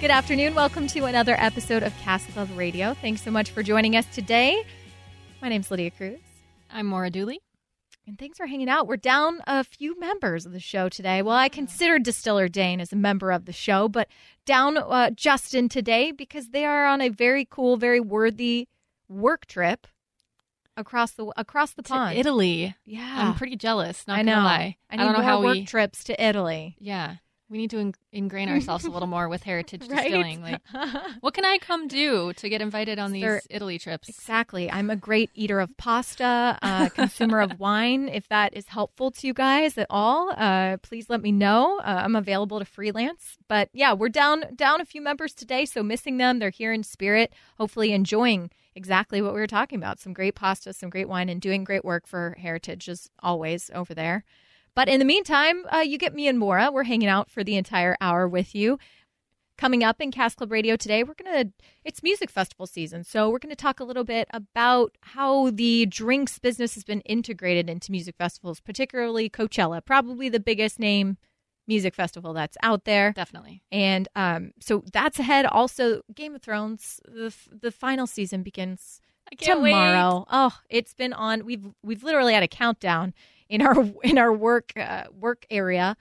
Good afternoon. Welcome to another episode of Cask Club Radio. Thanks so much for joining us today. My name's Lydia Cruz. I'm Maura Dooley. And thanks for hanging out. We're down a few members of the show today. Well, I considered Distiller Dane as a member of the show, but down uh, Justin today because they are on a very cool, very worthy work trip across the across the To pond. Italy. Yeah, I'm pretty jealous. Not I know. gonna lie. I, need don't know how work we. trips to Italy. yeah, we need to in- ingrain ourselves a little more with heritage Right? distilling. Like, what can I come do to get invited on these There- Italy trips? Exactly. I'm a great eater of pasta, uh, consumer of wine. If that is helpful to you guys at all, uh, please let me know. Uh, I'm available to freelance. But yeah, we're down down a few members today, so missing them. They're here in spirit, hopefully enjoying exactly what we were talking about: some great pasta, some great wine, and doing great work for Heritage as always over there. But in the meantime, uh, you get me and Maura. We're hanging out for the entire hour with you. Coming up in Cask Club Radio today, we're going to, it's music festival season. So we're going to talk a little bit about how the drinks business has been integrated into music festivals, particularly Coachella, probably the biggest name music festival that's out there. Definitely. And um, so that's ahead. Also, Game of Thrones, the, f- the final season begins can't wait. tomorrow. Oh, it's been on. We've we've literally had a countdown in our in our work uh, work area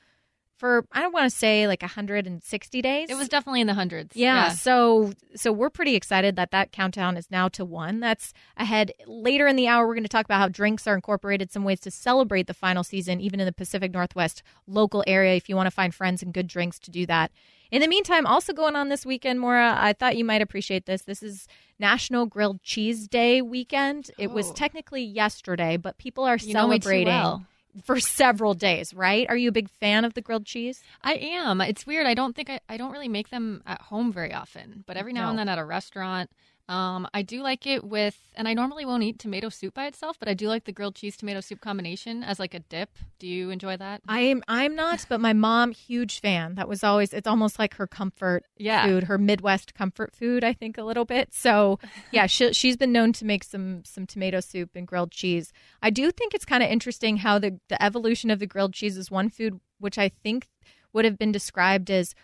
for I don't want to say like 160 days. It was definitely in the hundreds. yeah, So so we're pretty excited that that countdown is now to one. That's ahead. Later in the hour, we're going to talk about how drinks are incorporated, some ways to celebrate the final season, even in the Pacific Northwest local area. If you want to find friends and good drinks to do that. In the meantime, also going on this weekend, Maura, I thought you might appreciate this. This is National Grilled Cheese Day weekend. It was Oh. technically yesterday, but people are You know me too celebrating. For several days, right? Are you a big fan of the grilled cheese? I am. It's weird. I don't think I, I don't really make them at home very often, but every now No. and then at a restaurant. Um, I do like it with, and I normally won't eat tomato soup by itself, but I do like the grilled cheese tomato soup combination as like a dip. Do you enjoy that? I'm I'm not, but my mom huge fan. That was always it's almost like her comfort Yeah. food, her Midwest comfort food. I think a little bit. So yeah, she, she's been known to make some some tomato soup and grilled cheese. I do think it's kind of interesting how the the evolution of the grilled cheese is one food which I think would have been described as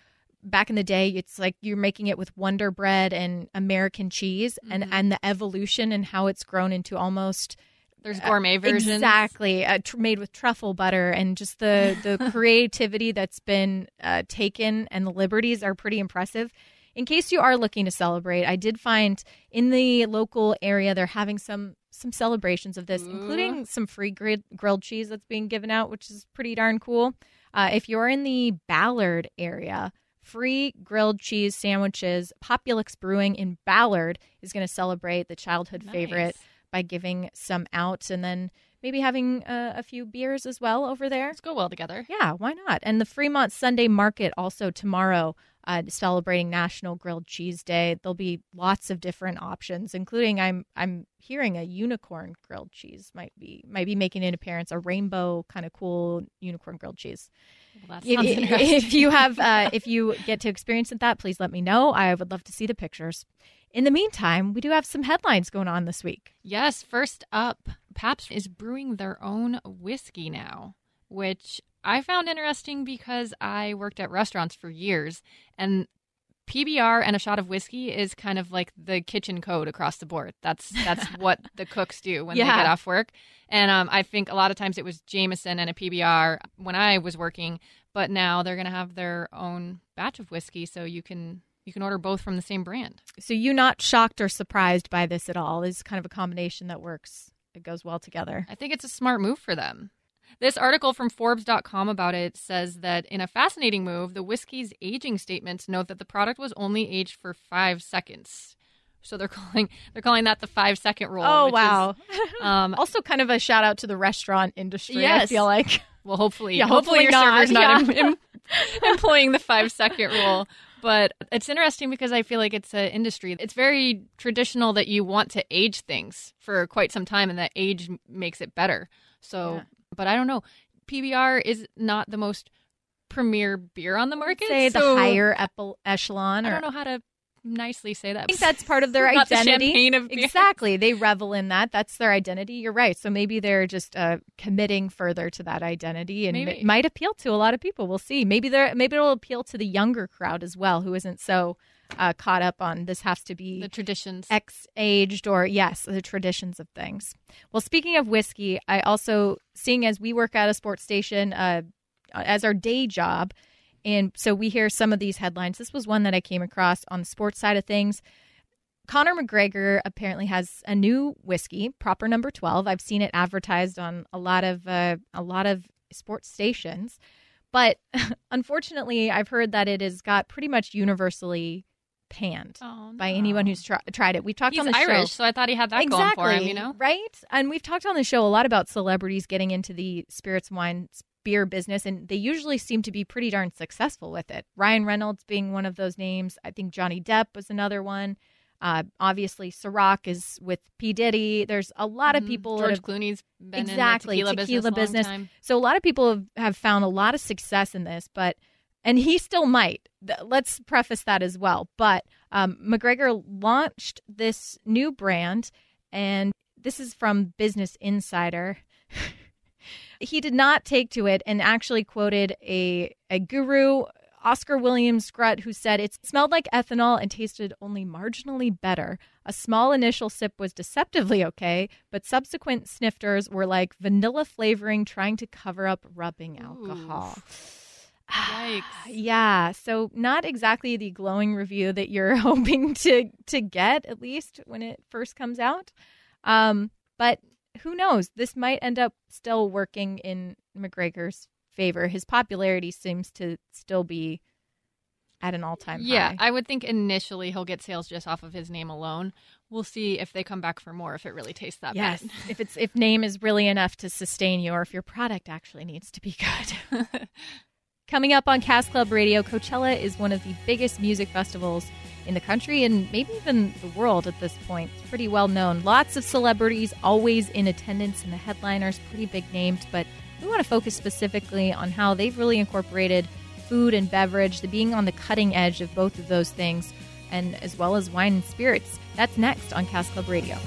back in the day it's like you're making it with wonder bread and american cheese and Mhm. and the evolution and how it's grown into almost There's gourmet versions. Exactly, uh, tr- made with truffle butter, and just the the creativity that's been uh, taken and the liberties are pretty impressive. In case you are looking to celebrate, I did find in the local area they're having some some celebrations of this, Ooh. including some free grid, grilled cheese that's being given out, which is pretty darn cool. Uh, if you're in the Ballard area, free grilled cheese sandwiches. Populuxe Brewing in Ballard is going to celebrate the childhood favorite by giving some out and then maybe having uh, a few beers as well over there. Let's go well together. Yeah, why not? And the Fremont Sunday Market also tomorrow uh, celebrating National Grilled Cheese Day. There'll be lots of different options, including I'm I'm hearing a unicorn grilled cheese might be might be making an appearance. A rainbow kind of cool unicorn grilled cheese. Well, that If, sounds if- if you have uh, if you get to experience that, please let me know. I would love to see the pictures. In the meantime, we do have some headlines going on this week. Yes, first up, Pabst is brewing their own whiskey now, which I found interesting because I worked at restaurants for years and PBR and a shot of whiskey is kind of like the kitchen code across the board. That's that's what the cooks do when they get off work. And um, I think a lot of times it was Jameson and a PBR when I was working, but now they're going to have their own batch of whiskey, so you can you can order both from the same brand. So you not shocked or surprised by this at all? Is kind of a combination that works. It goes well together. I think it's a smart move for them. This article from Forbes.com about it says that in a fascinating move, the whiskey's aging statements note that the product was only aged for five seconds. So they're calling they're calling that the five second rule. Oh which is, wow! um, also, kind of a shout out to the restaurant industry. Yes. I feel like well, hopefully, Yeah, hopefully, hopefully your not, server's not yeah. em- em- employing the five second rule. But it's interesting because I feel like it's an industry. It's very traditional that you want to age things for quite some time, and that age makes it better. So, Yeah. But I don't know. PBR is not the most premier beer on the market. Say the higher echelon. I don't know how to nicely say that. I think that's part of their the identity. champagne of beer. exactly. They revel in that. That's their identity. You're right. So maybe they're just uh, committing further to that identity, and Maybe. it might appeal to a lot of people. We'll see. Maybe they're maybe it'll appeal to the younger crowd as well, who isn't so uh, caught up on this has to be the traditions. X aged or yes, the traditions of things. Well, speaking of whiskey, I also seeing as we work at a sports station uh, as our day job, and so we hear some of these headlines. This was one that I came across on the sports side of things. Conor McGregor apparently has a new whiskey, proper number twelve. I've seen it advertised on a lot of uh, a lot of sports stations, but unfortunately, I've heard that it has got pretty much universally panned Oh, by anyone who's try- tried it. We've talked He's on the Irish, show. so I thought he had that exactly, going for him. You know, right? And we've talked on the show a lot about celebrities getting into the spirits wine, beer business, and they usually seem to be pretty darn successful with it. Ryan Reynolds being one of those names. I think Johnny Depp was another one. Uh, obviously, Ciroc is with P Diddy. There's a lot of Mhm. people George have Clooney's been exactly in the tequila, tequila business. business. so a lot of people have, have found a lot of success in this, but and he still might. Let's preface that as well. But um, McGregor launched this new brand, and this is from Business Insider. he did not take to it and actually quoted a a guru. Oscar Williams-Grut, who said it smelled like ethanol and tasted only marginally better. A small initial sip was deceptively okay, but subsequent snifters were like vanilla flavoring trying to cover up rubbing alcohol. Yikes. yeah, so not exactly the glowing review that you're hoping to to get at least when it first comes out. Um, but who knows? This might end up still working in McGregor's favor. His popularity seems to still be at an all-time Yeah, high. I would think initially he'll get sales just off of his name alone. We'll see if they come back for more if it really tastes that Yes, bad. if it's if name is really enough to sustain you, or if your product actually needs to be good. Coming up on Cask Club Radio, Coachella is one of the biggest music festivals in the country and maybe even the world at this point. It's pretty well known. Lots of celebrities always in attendance, and the headliners pretty big named. But we want to focus specifically on how they've really incorporated food and beverage, the being on the cutting edge of both of those things, and as well as wine and spirits. That's next on Cask Club Radio.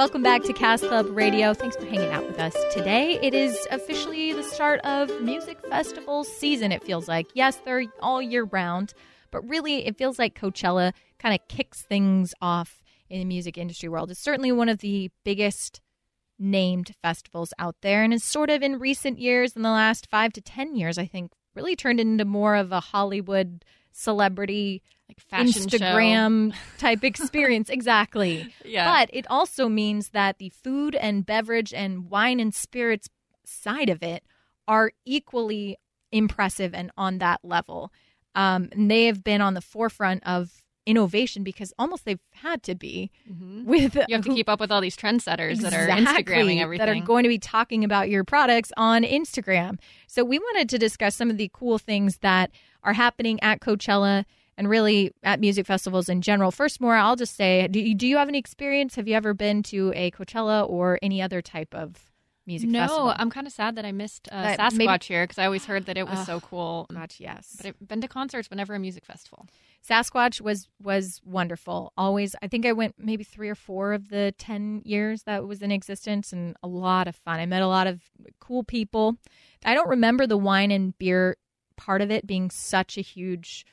Welcome back to Cask Club Radio. Thanks for hanging out with us today. It is officially the start of music festival season, it feels like. Yes, they're all year round, but really it feels like Coachella kind of kicks things off in the music industry world. It's certainly one of the biggest named festivals out there and is sort of in recent years, in the last five to 10 years, I think, really turned into more of a Hollywood celebrity Like fashion show. Instagram type experience. exactly. Yeah. But it also means that the food and beverage and wine and spirits side of it are equally impressive and on that level. Um, and they have been on the forefront of innovation because almost they've had to be Mhm. with You have to keep up with all these trendsetters that are Instagramming everything. That are going to be talking about your products on Instagram. So we wanted to discuss some of the cool things that are happening at Coachella and really at music festivals in general. First, more, I'll just say, do you, do you have any experience? Have you ever been to a Coachella or any other type of music no, festival? I'm kind of sad that I missed uh, Sasquatch maybe- here because I always heard that it was Ugh. so cool. Much, yes. But I've been to concerts whenever a music festival. Sasquatch was was wonderful. Always, I think I went maybe three or four of the ten years that was in existence, and a lot of fun. I met a lot of cool people. I don't remember the wine and beer part of it being such a huge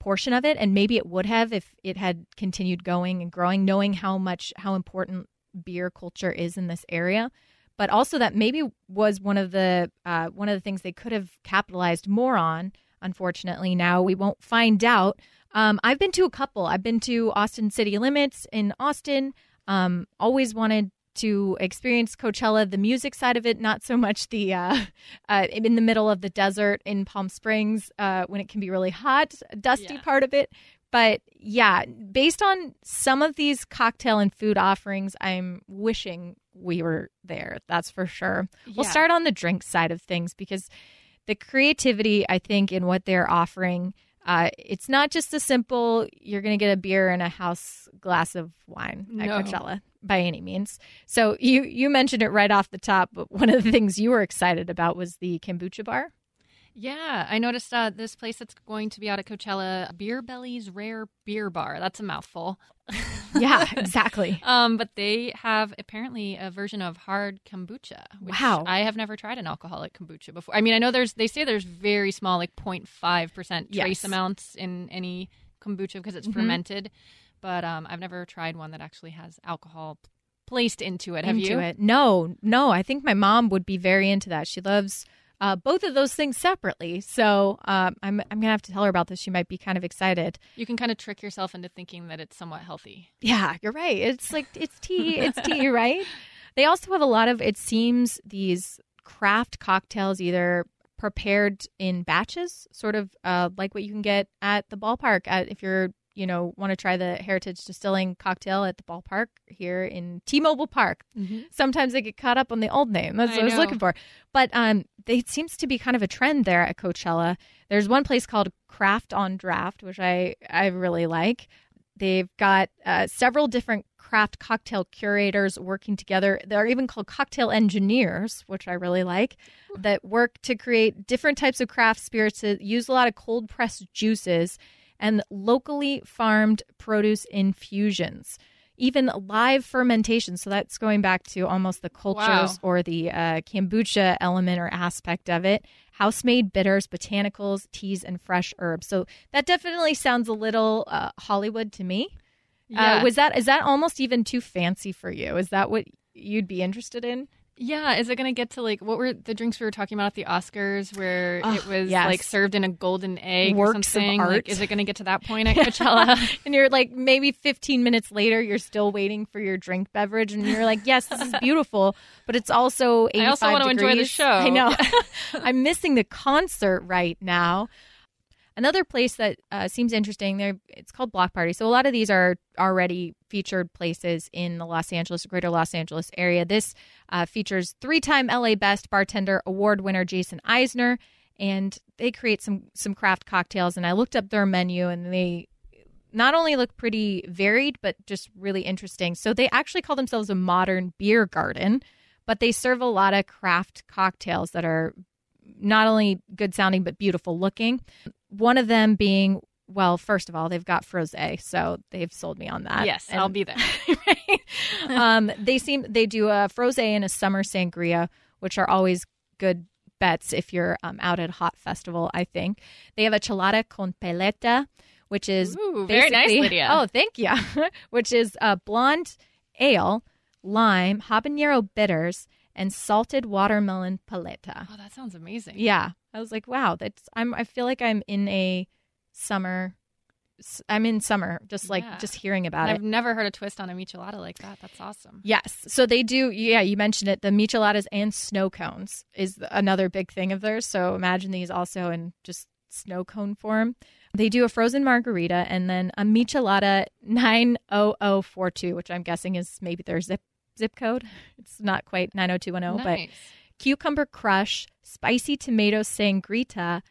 portion of it, and maybe it would have if it had continued going and growing, knowing how much how important beer culture is in this area. But also that maybe was one of the uh, one of the things they could have capitalized more on. Unfortunately, now we won't find out. Um, I've been to a couple. I've been to Austin City Limits in Austin. Um, always wanted to experience Coachella, the music side of it, not so much the uh, uh, in the middle of the desert in Palm Springs uh, when it can be really hot, dusty Yeah. part of it. But yeah, based on some of these cocktail and food offerings, I'm wishing we were there. That's for sure. We'll start on the drink side of things because the creativity, I think, in what they're offering. Uh, it's not just a simple you're going to get a beer and a house glass of wine at No. Coachella by any means. So you you mentioned it right off the top, but one of the things you were excited about was the kombucha bar. Yeah, I noticed uh, this place that's going to be out at Coachella, Beer Belly's Rare Beer Bar. That's a mouthful. Yeah, exactly. Um, but they have apparently a version of hard kombucha. Which Wow. I have never tried an alcoholic kombucha before. I mean, I know there's they say there's very small, like 0.5 percent trace Yes. amounts in any kombucha because it's Mhm. fermented. But um, I've never tried one that actually has alcohol placed into it. Have into you? it. No, no. I think my mom would be very into that. She loves uh, both of those things separately. So um, I'm I'm gonna have to tell her about this. She might be kind of excited. You can kind of trick yourself into thinking that it's somewhat healthy. Yeah, you're right. It's like it's tea. It's tea, right? They also have a lot of it seems these craft cocktails either prepared in batches, sort of uh, like what you can get at the ballpark at if you're you know want to try the Heritage Distilling cocktail at the ballpark here in T-Mobile Park. Sometimes they get caught up on the old name. That's I what I was looking for. But um, they, it seems to be kind of a trend there at Coachella. There's one place called Craft on Draft, which I I really like. They've got uh, several different craft cocktail curators working together. They're even called cocktail engineers, which I really like, that work to create different types of craft spirits that use a lot of cold pressed juices and locally farmed produce infusions. Even live fermentation. So that's going back to almost the cultures Wow. or the uh, kombucha element or aspect of it. House made bitters, botanicals, teas, and fresh herbs. So that definitely sounds a little uh, Hollywood to me. Uh, was that is that almost even too fancy for you? Is that what you'd be interested in? Yeah, is it going to get to like what were the drinks we were talking about at the Oscars where it was yes. like served in a golden egg Works or of something? art. Like, is it going to get to that point at Coachella? and you're like maybe 15 minutes later you're still waiting for your drink beverage and you're like yes this is beautiful but it's also 85 I also want to enjoy the show. i know i'm missing the concert right now another place that uh, seems interesting there it's called block party so a lot of these are already featured places in the los angeles greater los angeles area this uh, features three-time la best bartender award winner jason eisner and they create some some craft cocktails and i looked up their menu and they not only look pretty varied, but just really interesting. So they actually call themselves a modern beer garden, but they serve a lot of craft cocktails that are not only good sounding, but beautiful looking. One of them being, well, first of all, they've got Frosé, so they've sold me on that. yes, And- I'll be there. right? um, they seem they do a frosé and a summer sangria, which are always good bets if you're um, out at a hot festival. I think they have a chelada con paleta, which is Ooh, very nice, Lydia. Oh, thank you. which is a blonde ale, lime, habanero bitters, and salted watermelon paleta. Oh, that sounds amazing. Yeah, I was like, wow, that's I'm. I feel like I'm in a summer. I'm in summer, just like Yeah. just hearing about it. I've never heard a twist on a michelada like that. That's awesome. Yes. So they do, yeah, you mentioned it. The micheladas and snow cones is another big thing of theirs. So imagine these also in just snow cone form. They do a frozen margarita and then a michelada 90042, which I'm guessing is maybe their zip zip code. It's not quite 90210, but nice. Cucumber crush, spicy tomato sangrita,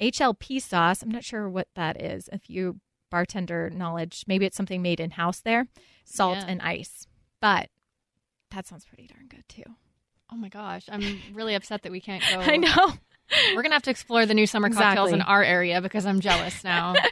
HLP sauce. I'm not sure what that is. If you bartender knowledge, maybe it's something made in house there, salt Yeah. and ice. But that sounds pretty darn good too. Oh my gosh, I'm really upset that we can't go. I know. We're gonna have to explore the new summer cocktails in our area because I'm jealous now.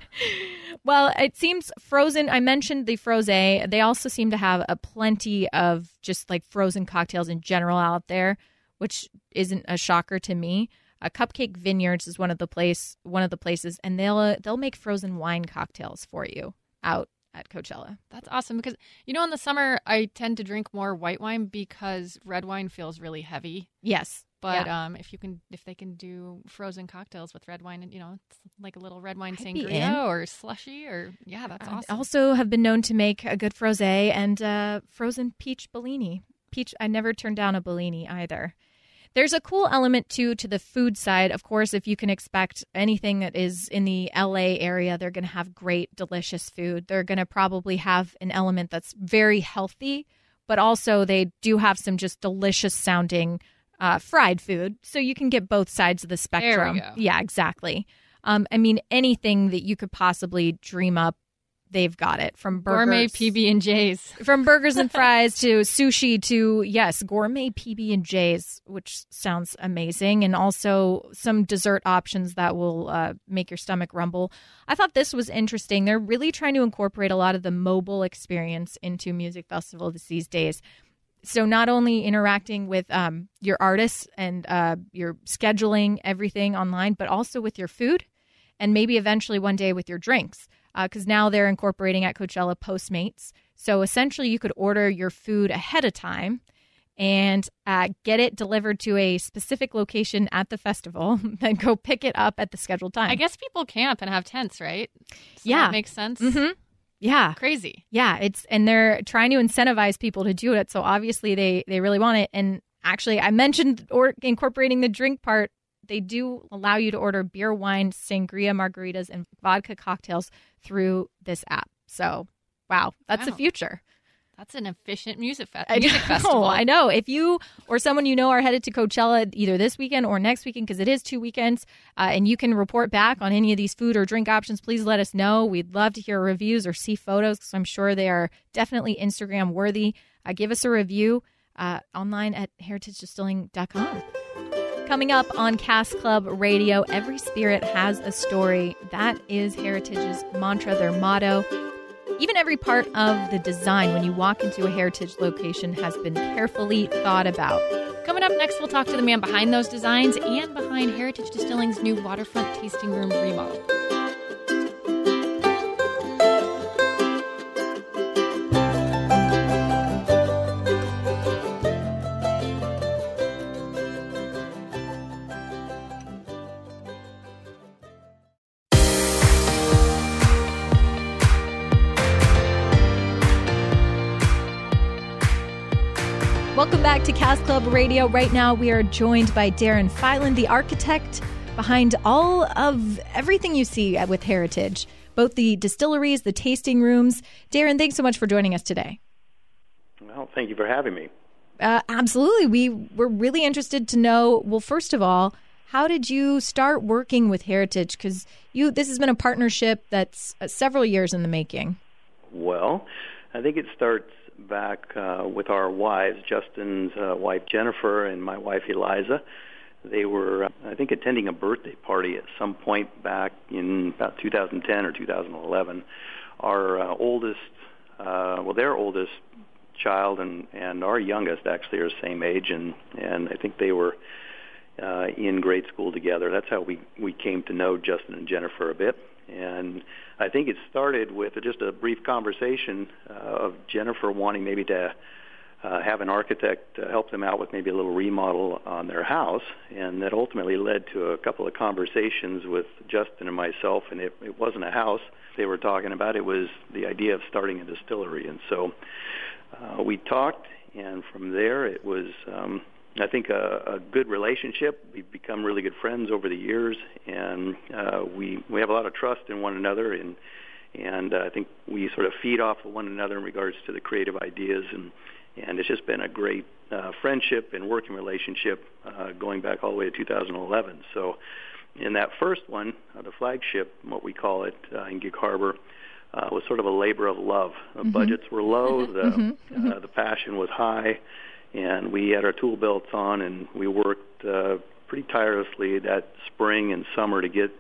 Well, it seems frozen. I mentioned the frosé. They also seem to have a plenty of just like frozen cocktails in general out there, which isn't a shocker to me. Uh, Cupcake Vineyards is one of the place, one of the places, and they'll uh, they'll make frozen wine cocktails for you out at Coachella. That's awesome because you know in the summer I tend to drink more white wine because red wine feels really heavy. Yes, But Yeah. um, if you can, if they can do frozen cocktails with red wine, and you know, it's like a little red wine I'd sangria or slushy, or yeah, that's awesome. Also, have been known to make a good frosé and uh, frozen peach Bellini. peach. I never turned down a Bellini either. There's a cool element too to the food side. Of course, if you can expect anything that is in the LA area, they're going to have great, delicious food. They're going to probably have an element that's very healthy, but also they do have some just delicious sounding uh, fried food. So you can get both sides of the spectrum. Yeah, exactly. Um, I mean, anything that you could possibly dream up they've got it from burgers, gourmet PB and J's, from burgers and fries to sushi to yes, gourmet PB and J's, which sounds amazing, and also some dessert options that will uh, make your stomach rumble. I thought this was interesting. They're really trying to incorporate a lot of the mobile experience into music festivals these days. So not only interacting with um, your artists and uh, your scheduling everything online, but also with your food, and maybe eventually one day with your drinks because uh, now they're incorporating at Coachella Postmates. So essentially, you could order your food ahead of time and uh, get it delivered to a specific location at the festival, then go pick it up at the scheduled time. I guess people camp and have tents, right? So yeah, makes sense. Mm-hmm. Yeah, crazy. Yeah, it's and they're trying to incentivize people to do it. So obviously they they really want it. And actually, I mentioned or incorporating the drink part they do allow you to order beer, wine, sangria, margaritas, and vodka cocktails through this app. So, wow, that's wow. the future. That's an efficient music, fe- music festival. I know. If you or someone you know are headed to Coachella either this weekend or next weekend, because it is two weekends, uh, and you can report back on any of these food or drink options, please let us know. We'd love to hear reviews or see photos because I'm sure they are definitely Instagram worthy. Uh, give us a review uh, online at heritagedistilling.com. Coming up on Cask Club Radio, every spirit has a story. That is Heritage's mantra, their motto. Even every part of the design when you walk into a heritage location has been carefully thought about. Coming up next, we'll talk to the man behind those designs and behind Heritage Distilling's new waterfront tasting room remodel. Back to Cask Club Radio. Right now, we are joined by Darrin Filand, the architect behind all of everything you see with Heritage, both the distilleries, the tasting rooms. Darrin, thanks so much for joining us today. Well, thank you for having me. Uh, absolutely. We were really interested to know. Well, first of all, how did you start working with Heritage? Because you, this has been a partnership that's uh, several years in the making. Well, I think it starts back uh, with our wives, Justin's uh, wife Jennifer and my wife Eliza. They were, uh, I think, attending a birthday party at some point back in about 2010 or 2011. Our uh, oldest, uh, well, their oldest child and and our youngest actually are the same age, and and I think they were uh, in grade school together. That's how we we came to know Justin and Jennifer a bit, and I think it started with just a brief conversation uh, of Jennifer wanting maybe to uh, have an architect uh, help them out with maybe a little remodel on their house, and that ultimately led to a couple of conversations with Justin and myself. And it, it wasn't a house they were talking about; it was the idea of starting a distillery. And so uh, we talked, and from there it was. Um, I think a, a good relationship. We've become really good friends over the years, and uh, we we have a lot of trust in one another, and and uh, I think we sort of feed off of one another in regards to the creative ideas, and and it's just been a great uh, friendship and working relationship uh, going back all the way to 2011. So, in that first one, uh, the flagship, what we call it uh, in Gig Harbor. Uh, was sort of a labor of love. The mm-hmm. budgets were low, the mm-hmm. mm-hmm. Uh, the passion was high, and we had our tool belts on and we worked uh, pretty tirelessly that spring and summer to get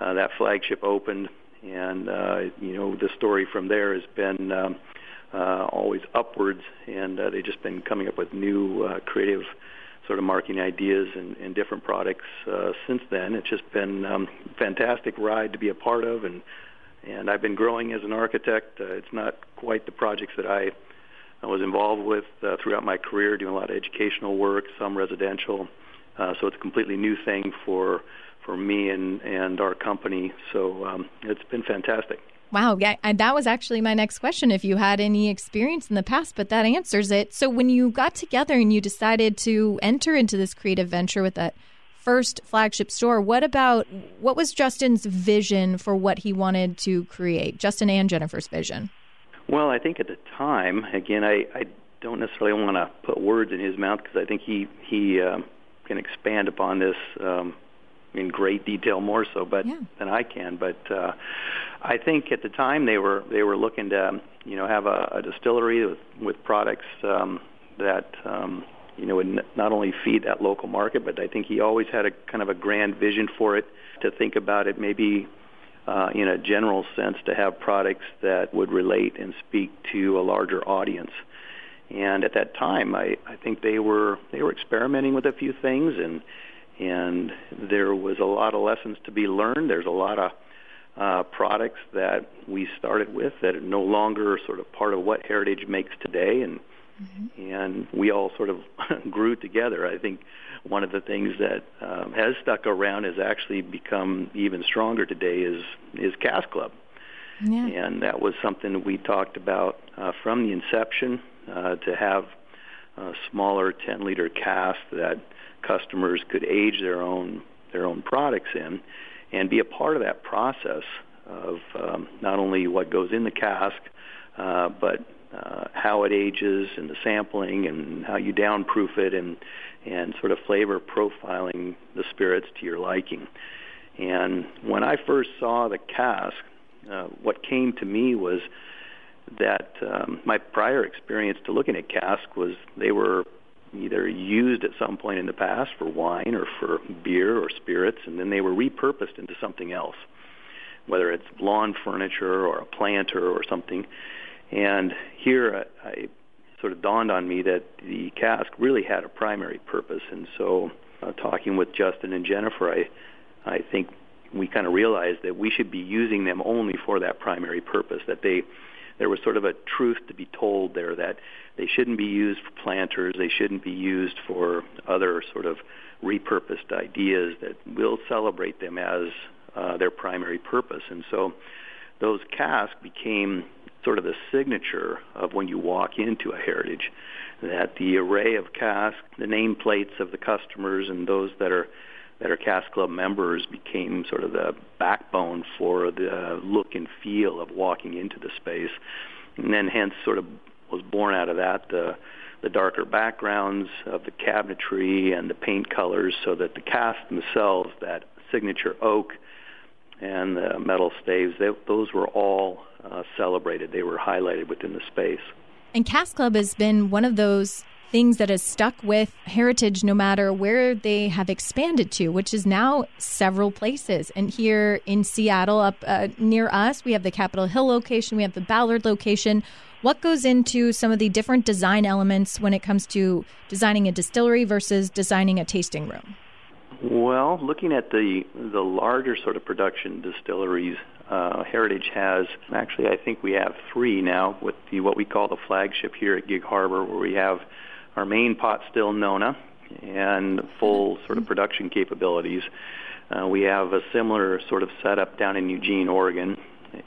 uh, that flagship opened. And uh, you know the story from there has been um, uh, always upwards, and uh, they've just been coming up with new uh, creative sort of marketing ideas and, and different products uh, since then. It's just been um, fantastic ride to be a part of, and and I've been growing as an architect. Uh, it's not quite the projects that I I was involved with uh, throughout my career, doing a lot of educational work, some residential. Uh, so it's a completely new thing for for me and and our company. So um, it's been fantastic. Wow, yeah, and that was actually my next question if you had any experience in the past, but that answers it. So when you got together and you decided to enter into this creative venture with that first flagship store, what about what was Justin's vision for what he wanted to create? Justin and Jennifer's vision. Well, I think at the time, again, I, I don't necessarily want to put words in his mouth because I think he he um, can expand upon this um, in great detail more so, but yeah. than I can. But uh, I think at the time they were they were looking to you know have a, a distillery with with products um, that um, you know would not only feed that local market, but I think he always had a kind of a grand vision for it to think about it maybe uh, in a general sense to have products that would relate and speak to a larger audience. And at that time, I, I think they were they were experimenting with a few things, and and there was a lot of lessons to be learned. There's a lot of uh, products that we started with that are no longer sort of part of what Heritage makes today, and mm-hmm. and we all sort of grew together. I think one of the things that um, has stuck around has actually become even stronger today is is Cask Club, yeah. and that was something we talked about uh, from the inception uh, to have a smaller 10 liter cask that customers could age their own their own products in and be a part of that process of um, not only what goes in the cask, uh, but uh, how it ages and the sampling and how you downproof it and and sort of flavor profiling the spirits to your liking. And when I first saw the cask, uh, what came to me was that um, my prior experience to looking at cask was they were either used at some point in the past for wine or for beer or spirits, and then they were repurposed into something else, whether it's lawn furniture or a planter or something. And here I, I sort of dawned on me that the cask really had a primary purpose, and so uh, talking with Justin and Jennifer, I I think we kind of realized that we should be using them only for that primary purpose. That they there was sort of a truth to be told there that they shouldn't be used for planters. They shouldn't be used for other sort of repurposed ideas that we'll celebrate them as uh, their primary purpose. And so those casks became sort of the signature of when you walk into a heritage. That the array of casks, the nameplates of the customers, and those that are that are Cask Club members became sort of the backbone for the look and feel of walking into the space. And then hence sort of was born out of that the the darker backgrounds of the cabinetry and the paint colors so that the casks themselves, that signature oak and the metal staves, they, those were all uh, celebrated. They were highlighted within the space. And Cask Club has been one of those things that has stuck with heritage no matter where they have expanded to, which is now several places. And here in Seattle, up uh, near us, we have the Capitol Hill location, we have the Ballard location. What goes into some of the different design elements when it comes to designing a distillery versus designing a tasting room? Well, looking at the the larger sort of production distilleries, uh, Heritage has actually I think we have three now with the what we call the flagship here at Gig Harbor, where we have our main pot still Nona and full sort of production capabilities. Uh, we have a similar sort of setup down in Eugene, Oregon,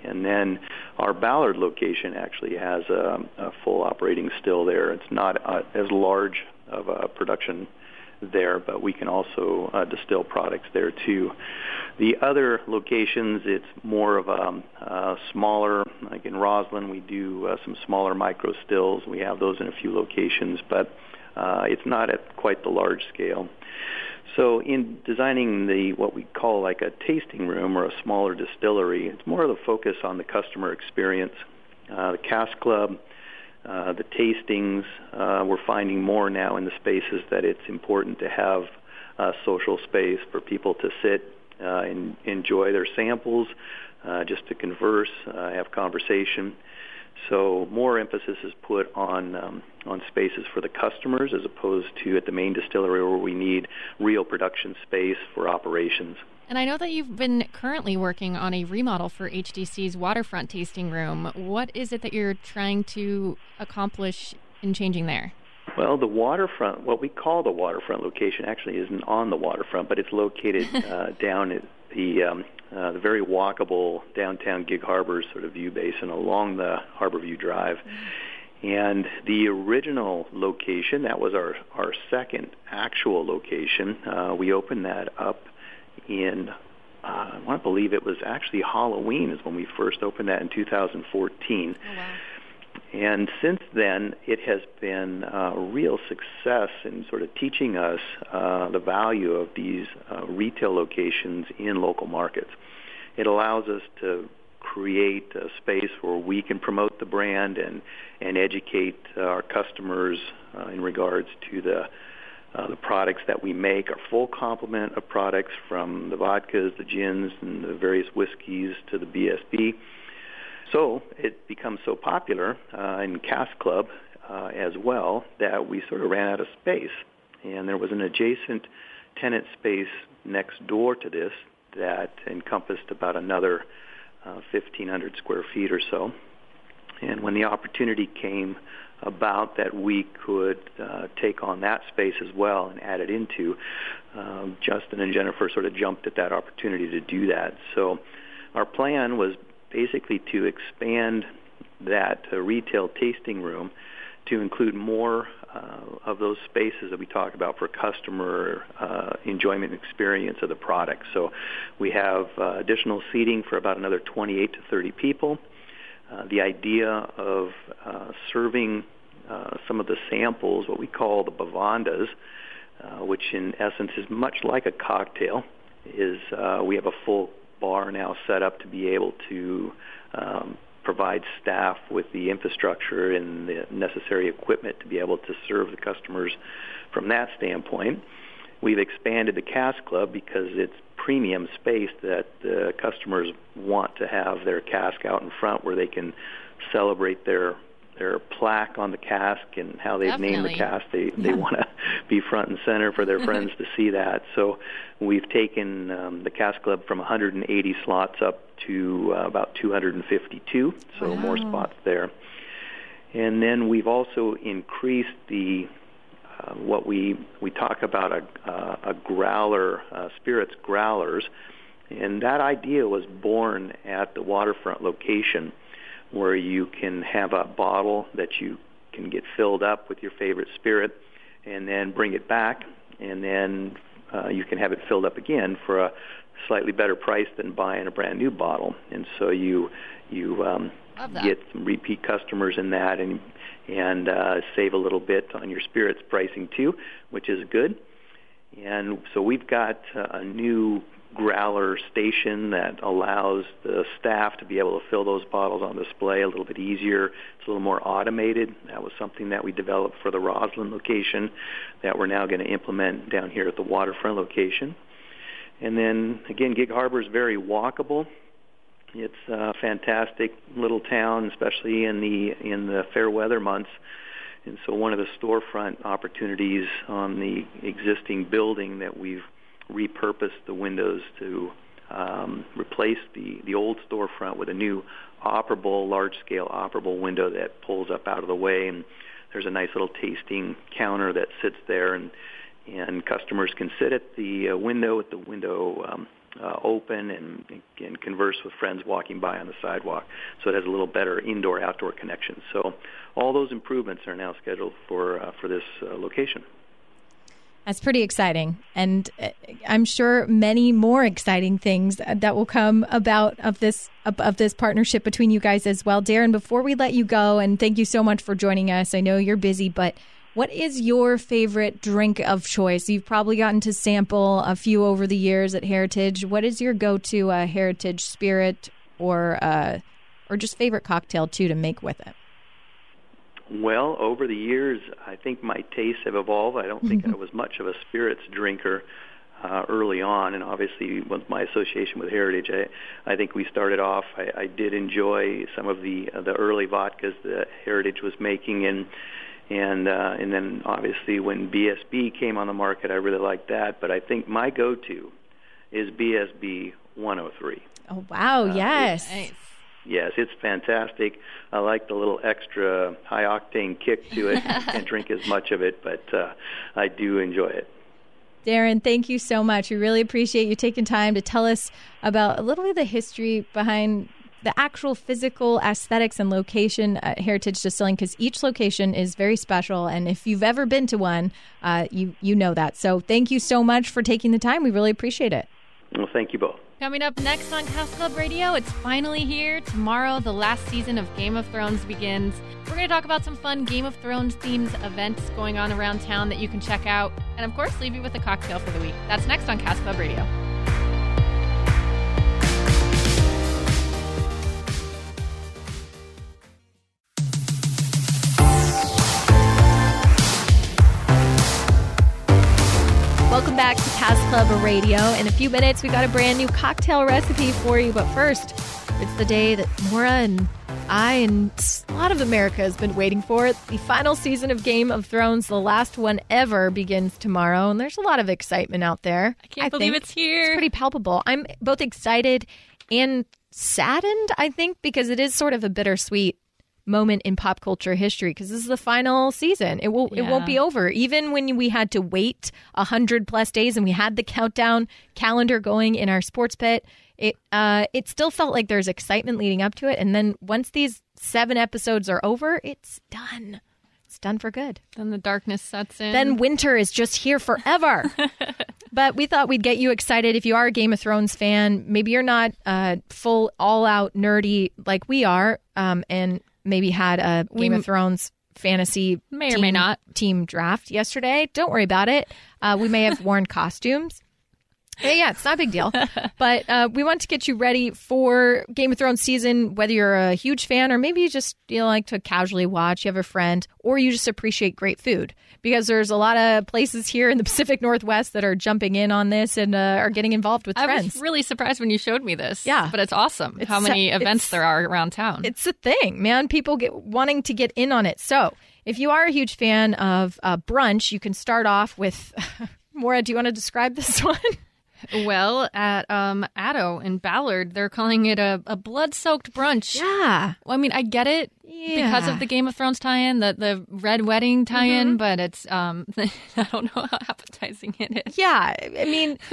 and then our Ballard location actually has a, a full operating still there. It's not uh, as large of a production there, but we can also uh, distill products there too. The other locations, it's more of a, a smaller, like in Roslyn, we do uh, some smaller micro stills. We have those in a few locations, but uh, it's not at quite the large scale. So in designing the what we call like a tasting room or a smaller distillery, it's more of the focus on the customer experience. Uh, the Cask Club, uh, the tastings, uh, we're finding more now in the spaces that it's important to have a social space for people to sit uh, and enjoy their samples, uh, just to converse, uh, have conversation. So more emphasis is put on um, on spaces for the customers as opposed to at the main distillery where we need real production space for operations. And I know that you've been currently working on a remodel for HDC's waterfront tasting room. What is it that you're trying to accomplish in changing there? Well, the waterfront, what we call the waterfront location, actually isn't on the waterfront, but it's located uh, down at, the um, uh, the very walkable downtown Gig Harbor sort of view basin along the Harborview Drive. And the original location, that was our, our second actual location, uh, we opened that up in, uh, I want to believe it was actually Halloween is when we first opened that in 2014. Oh, wow. And since then, it has been a real success in sort of teaching us uh, the value of these uh, retail locations in local markets. It allows us to create a space where we can promote the brand and and educate uh, our customers uh, in regards to the uh, the products that we make, our full complement of products from the vodkas, the gins, and the various whiskeys to the BSB. So it becomes so popular uh, in Cask Club uh, as well that we sort of ran out of space, and there was an adjacent tenant space next door to this that encompassed about another uh, 1,500 square feet or so. And when the opportunity came about that we could uh, take on that space as well and add it into, um, Justin and Jennifer sort of jumped at that opportunity to do that. So our plan was basically to expand that uh, retail tasting room to include more uh, of those spaces that we talk about for customer uh, enjoyment experience of the product. So we have uh, additional seating for about another 28 to 30 people. Uh, the idea of uh, serving uh, some of the samples, what we call the bovandas, which in essence is much like a cocktail, is we have a full bar now set up to be able to um, provide staff with the infrastructure and the necessary equipment to be able to serve the customers from that standpoint. We've expanded the Cask Club because it's premium space that the customers want to have their cask out in front where they can celebrate their their plaque on the cask and how they've Definitely. named the cask. They they yeah. want to be front and center for their friends to see that. So we've taken um, the cask club from 180 slots up to uh, about 252. So wow. more spots there. And then we've also increased the uh, what we we talk about a uh, a growler uh, spirits growlers, and that idea was born at the waterfront location where you can have a bottle that you can get filled up with your favorite spirit and then bring it back. And then uh, you can have it filled up again for a slightly better price than buying a brand new bottle. And so you you um, get some repeat customers in that and and uh, save a little bit on your spirits pricing too which is good and so we've got uh, a new growler station that allows the staff to be able to fill those bottles on display a little bit easier. It's a little more automated. That was something that we developed for the Roslyn location that we're now going to implement down here at the waterfront location. And then again, Gig Harbor is very walkable. It's a fantastic little town, especially in the in the fair weather months. And so one of the storefront opportunities on the existing building that we've repurposed the windows to um, replace the, the old storefront with a new operable, large-scale operable window that pulls up out of the way. And there's a nice little tasting counter that sits there, and and customers can sit at the uh, window with the window um, uh, open and, and converse with friends walking by on the sidewalk. So it has a little better indoor-outdoor connection. So all those improvements are now scheduled for uh, for this uh, location. That's pretty exciting. And uh, I'm sure many more exciting things that will come about of this of this partnership between you guys as well. Darrin, before we let you go and thank you so much for joining us. I know you're busy, but what is your favorite drink of choice? You've probably gotten to sample a few over the years at Heritage. What is your go-to uh, Heritage spirit or uh, or just favorite cocktail too to make with it? Well, over the years, I think my tastes have evolved. I don't think mm-hmm. I was much of a spirits drinker uh, early on, and obviously with my association with Heritage, I, I think we started off. I, I did enjoy some of the uh, the early vodkas that Heritage was making, and and uh, and then obviously when BSB came on the market, I really liked that. But I think my go-to is BSB 103. Oh wow! Uh, yes. Nice. Yes, it's fantastic. I like the little extra high octane kick to it. I can't drink as much of it, but uh, I do enjoy it. Darrin, thank you so much. We really appreciate you taking time to tell us about a little bit of the history behind the actual physical aesthetics and location at Heritage Distilling because each location is very special. And if you've ever been to one, uh, you you know that. So thank you so much for taking the time. We really appreciate it. Well, thank you both. Coming up next on Cask Club Radio, it's finally here. Tomorrow, the last season of Game of Thrones begins. We're going to talk about some fun Game of Thrones themed events going on around town that you can check out. And of course, leave you with a cocktail for the week. That's next on Cask Club Radio. Cask Club Radio. In a few minutes, we got a brand new cocktail recipe for you. But first, it's the day that Maura and I and a lot of America has been waiting for. It. The final season of Game of Thrones, the last one ever, begins tomorrow, and there's a lot of excitement out there. I can't believe think. it's here. It's pretty palpable. I'm both excited and saddened, I think, because it is sort of a bittersweet moment in pop culture history because this is the final season. It will it won't be over. Even when we had to wait a hundred plus days and we had the countdown calendar going in our sports pit, it uh it still felt like there's excitement leading up to it. And then once these seven episodes are over, it's done. It's done for good. Then the darkness sets in. Then winter is just here forever. but we thought we'd get you excited if you are a Game of Thrones fan. Maybe you're not uh, full, all out nerdy like we are, um, and maybe had a Game of Thrones fantasy May or team, may not. team draft yesterday. Don't worry about it. Uh, we may have worn costumes. Yeah, yeah, it's not a big deal. but uh, we want to get you ready for Game of Thrones season, whether you're a huge fan or maybe you just you know, like to casually watch, you have a friend, or you just appreciate great food. Because there's a lot of places here in the Pacific Northwest that are jumping in on this and uh, are getting involved with I friends. was really surprised when you showed me this. Yeah. But it's awesome It's how many so- events there are around town. It's a thing, man. People get wanting to get in on it. So if you are a huge fan of uh, brunch, you can start off with. Maura, do you want to describe this one? Well, at um, Addo in Ballard, they're calling it a, a blood soaked brunch. yeah. Well, I mean, I get it because Yeah. Mm-hmm. of the Game of Thrones tie-in, the the red wedding tie-in, but it's um, I don't know how appetizing it is. Yeah, I mean,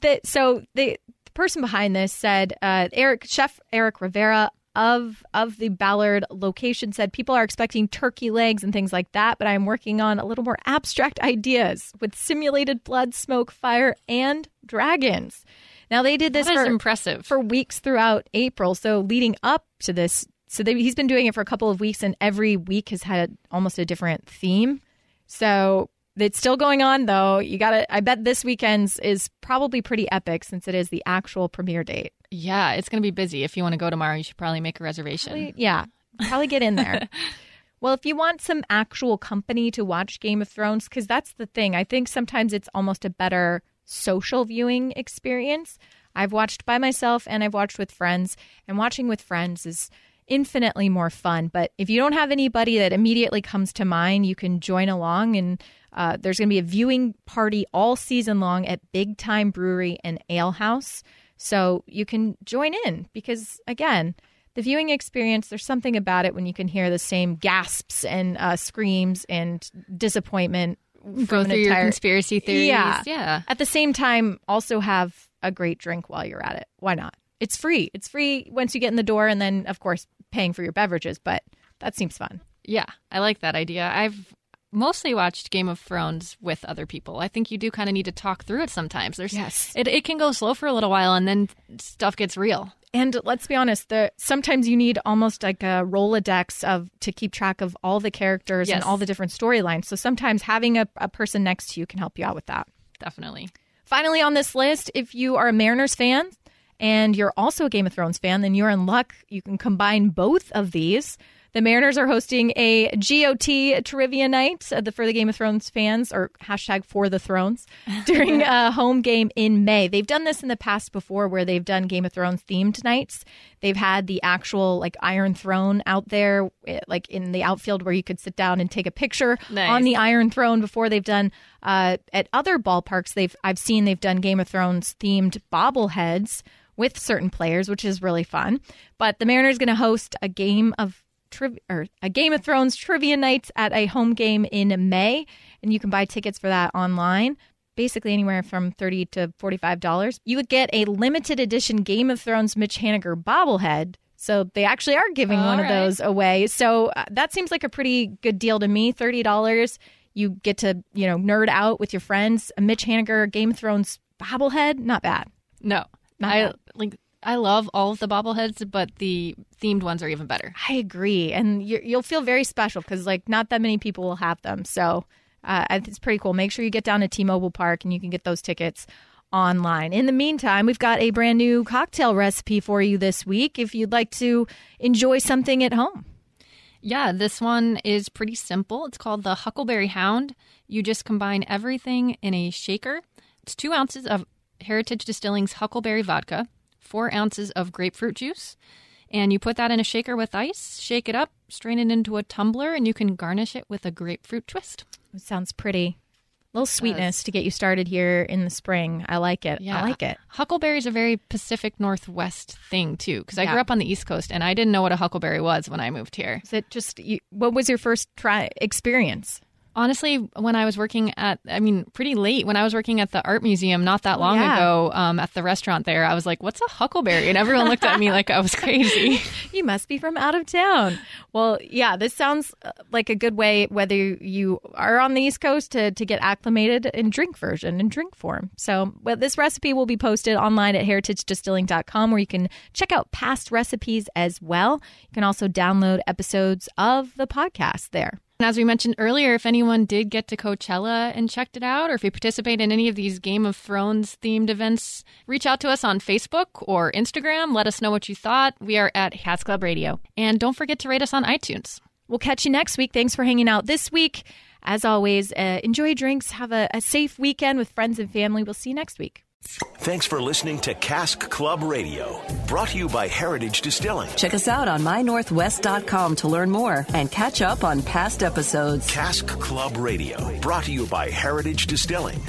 the, so the, the person behind this said uh, Eric Chef Eric Rivera of of the Ballard location said people are expecting turkey legs and things like that, but I'm working on a little more abstract ideas with simulated blood, smoke, fire, and dragons. Now they did this for impressive. for weeks throughout April. So leading up to this, so they, he's been doing it for a couple of weeks, and every week has had almost a different theme. So it's still going on, though. You got to. I bet this weekend's is probably pretty epic since it is the actual premiere date. Yeah, it's going to be busy. If you want to go tomorrow, you should probably make a reservation. Probably- yeah, probably get in there. well, if you want some actual company to watch Game of Thrones, because that's the thing. I think sometimes it's almost a better social viewing experience. I've watched by myself and I've watched with friends, and watching with friends is infinitely more fun. But if you don't have anybody that immediately comes to mind, you can join along and uh, there's going to be a viewing party all season long at Big Time Brewery and Ale House. So you can join in because, again, the viewing experience, there's something about it when you can hear the same gasps and uh, screams and disappointment. Go through your conspiracy theories. Yeah. yeah. At the same time, also have a great drink while you're at it. Why not? It's free. It's free once you get in the door, and then, of course, paying for your beverages, but that seems fun. Yeah, I like that idea. I've mostly watched Game of Thrones with other people. I think you do kind of need to talk through it sometimes. There's Yes. it, it can go slow for a little while and then stuff gets real. And let's be honest, the sometimes you need almost like a Rolodex of to keep track of all the characters and all the different storylines. So sometimes having a, a person next to you can help you out with that. Definitely. Finally, on this list, if you are a Mariners fan and you're also a Game of Thrones fan, then you're in luck. You can combine both of these. The Mariners are hosting a GOT trivia night uh, the- for the Game of Thrones fans, or hashtag for the thrones, during a home game in May. They've done this in the past before where they've done Game of Thrones themed nights. They've had the actual like Iron Throne out there, eh, like in the outfield where you could sit down and take a picture Nice. on the Iron Throne before they've done uh, at other ballparks. They've I've seen they've done Game of Thrones themed bobbleheads with certain players, which is really fun. But the Mariners going to host a game of triv- or a Game of Thrones trivia nights at a home game in May, and you can buy tickets for that online. basically anywhere from 30 to $45. You would get a limited edition Game of Thrones Mitch Haniger bobblehead. So they actually are giving All one right. of those away. So uh, that seems like a pretty good deal to me. $30. You get to, you know, nerd out with your friends. A Mitch Haniger Game of Thrones bobblehead, not bad. No, Not I bad. like. I love all of the bobbleheads, but the themed ones are even better. I agree, and you you'll feel very special because like not that many people will have them. So uh, it's pretty cool. Make sure you get down to T-Mobile Park and you can get those tickets online. In the meantime, we've got a brand new cocktail recipe for you this week. If you'd like to enjoy something at home, Yeah, this one is pretty simple. It's called the Huckleberry Hound. You just combine everything in a shaker. It's two ounces of Heritage Distilling's Huckleberry vodka, four ounces of grapefruit juice, and you put that in a shaker with ice, shake it up, strain it into a tumbler, and you can garnish it with a grapefruit twist. it sounds pretty. A little sweetness to get you started here in the spring. I like it. I like it. Huckleberry is a very Pacific Northwest thing, too, because I Yeah. grew up on the East Coast and I didn't know what a huckleberry was when I moved here. Is it just you, what was your first try experience? Honestly, when I was working at, I mean, pretty late, when I was working at the art museum not that long yeah. ago um, at the restaurant there, I was like, what's a huckleberry? And everyone looked at me like I was crazy. You must be from out of town. Well, yeah, this sounds uh, like a good way, whether you are on the East Coast, to, to get acclimated in drink version, in drink form. So, well, this recipe will be posted online at heritagedistilling.com where you can check out past recipes as well. You can also download episodes of the podcast there. And as we mentioned earlier, if anyone did get to Coachella and checked it out, or if you participate in any of these Game of Thrones themed events, reach out to us on Facebook or Instagram. Let us know what you thought. We are at Cask Club Radio. And don't forget to rate us on iTunes. We'll catch you next week. Thanks for hanging out this week. As always, uh, enjoy drinks, have a, a safe weekend with friends and family. We'll see you next week. Thanks for listening to Cask Club Radio, brought to you by Heritage Distilling. Check us out on mynorthwest.com to learn more and catch up on past episodes. Cask Club Radio, brought to you by Heritage Distilling.